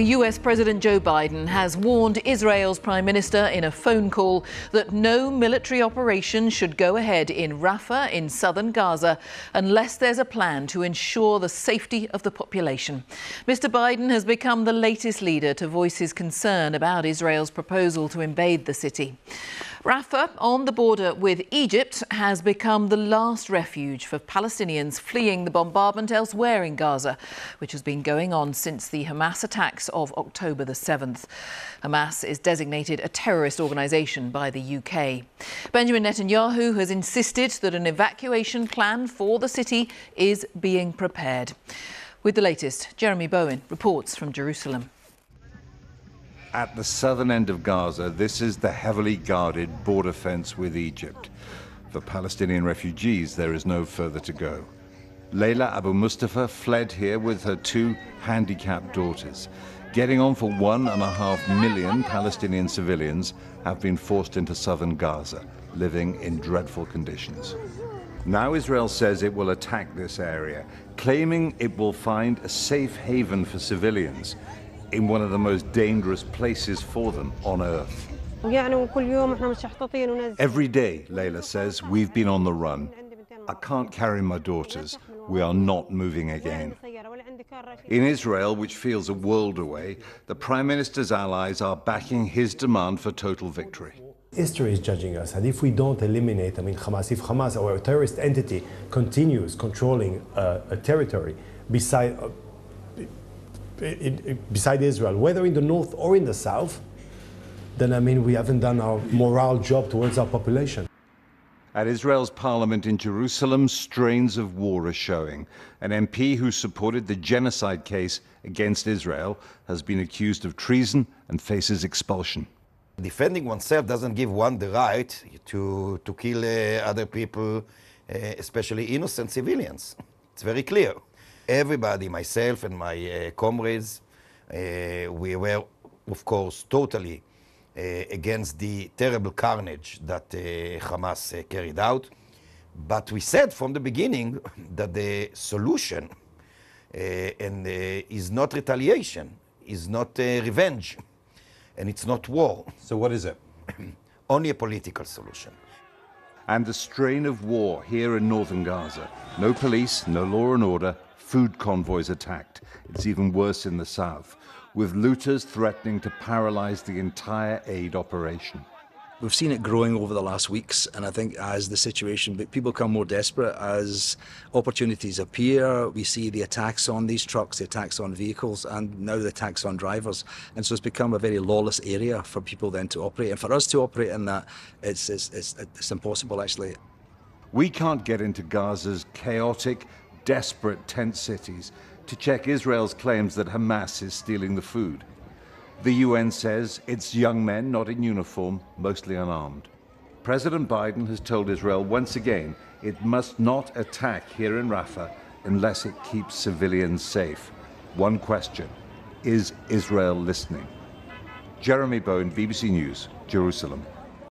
The US President Joe Biden has warned Israel's Prime Minister in a phone call that no military operation should go ahead in Rafah in southern Gaza unless there's a plan to ensure the safety of the population. Mr. Biden has become the latest leader to voice his concern about Israel's proposal to invade the city. Rafah, on the border with Egypt, has become the last refuge for Palestinians fleeing the bombardment elsewhere in Gaza, which has been going on since the Hamas attacks of October the 7th. Hamas is designated a terrorist organisation by the UK. Benjamin Netanyahu has insisted that an evacuation plan for the city is being prepared. With the latest, Jeremy Bowen reports from Jerusalem. At the southern end of Gaza, this is the heavily guarded border fence with Egypt. For Palestinian refugees, there is no further to go. Leila Abu Mustafa fled here with her two handicapped daughters. Getting on for one and a half million Palestinian civilians have been forced into southern Gaza, living in dreadful conditions. Now Israel says it will attack this area, claiming it will find a safe haven for civilians in one of the most dangerous places for them on earth. Every day, Leila says, we've been on the run. I can't carry my daughters. We are not moving again. In Israel, which feels a world away, the Prime Minister's allies are backing his demand for total victory. History is judging us, and if we don't eliminate, I mean, Hamas, if Hamas our terrorist entity continues controlling uh, a territory beside, uh, it, it, beside Israel, whether in the north or in the south, then I mean we haven't done our moral job towards our population. At Israel's parliament in Jerusalem, strains of war are showing. An MP who supported the genocide case against Israel has been accused of treason and faces expulsion. Defending oneself doesn't give one the right to, to kill uh, other people, uh, especially innocent civilians. It's very clear everybody, myself and my uh, comrades, uh, we were, of course, totally uh, against the terrible carnage that uh, Hamas carried out. But we said from the beginning that the solution uh, and, is not retaliation, is not revenge, and it's not war. So what is it? Only a political solution and the strain of war here in northern Gaza. No police, no law and order, food convoys attacked. It's even worse in the south, with looters threatening to paralyze the entire aid operation. We've seen it growing over the last weeks, and I think as the situation, people become more desperate as opportunities appear. We see the attacks on these trucks, the attacks on vehicles, and now the attacks on drivers. And so it's become a very lawless area for people then to operate. And for us to operate in that, it's, it's, it's, it's impossible actually. We can't get into Gaza's chaotic, desperate tent cities to check Israel's claims that Hamas is stealing the food. The UN says it's young men not in uniform, mostly unarmed. President Biden has told Israel once again it must not attack here in Rafah unless it keeps civilians safe. One question Is Israel listening? Jeremy Bowen, BBC News, Jerusalem.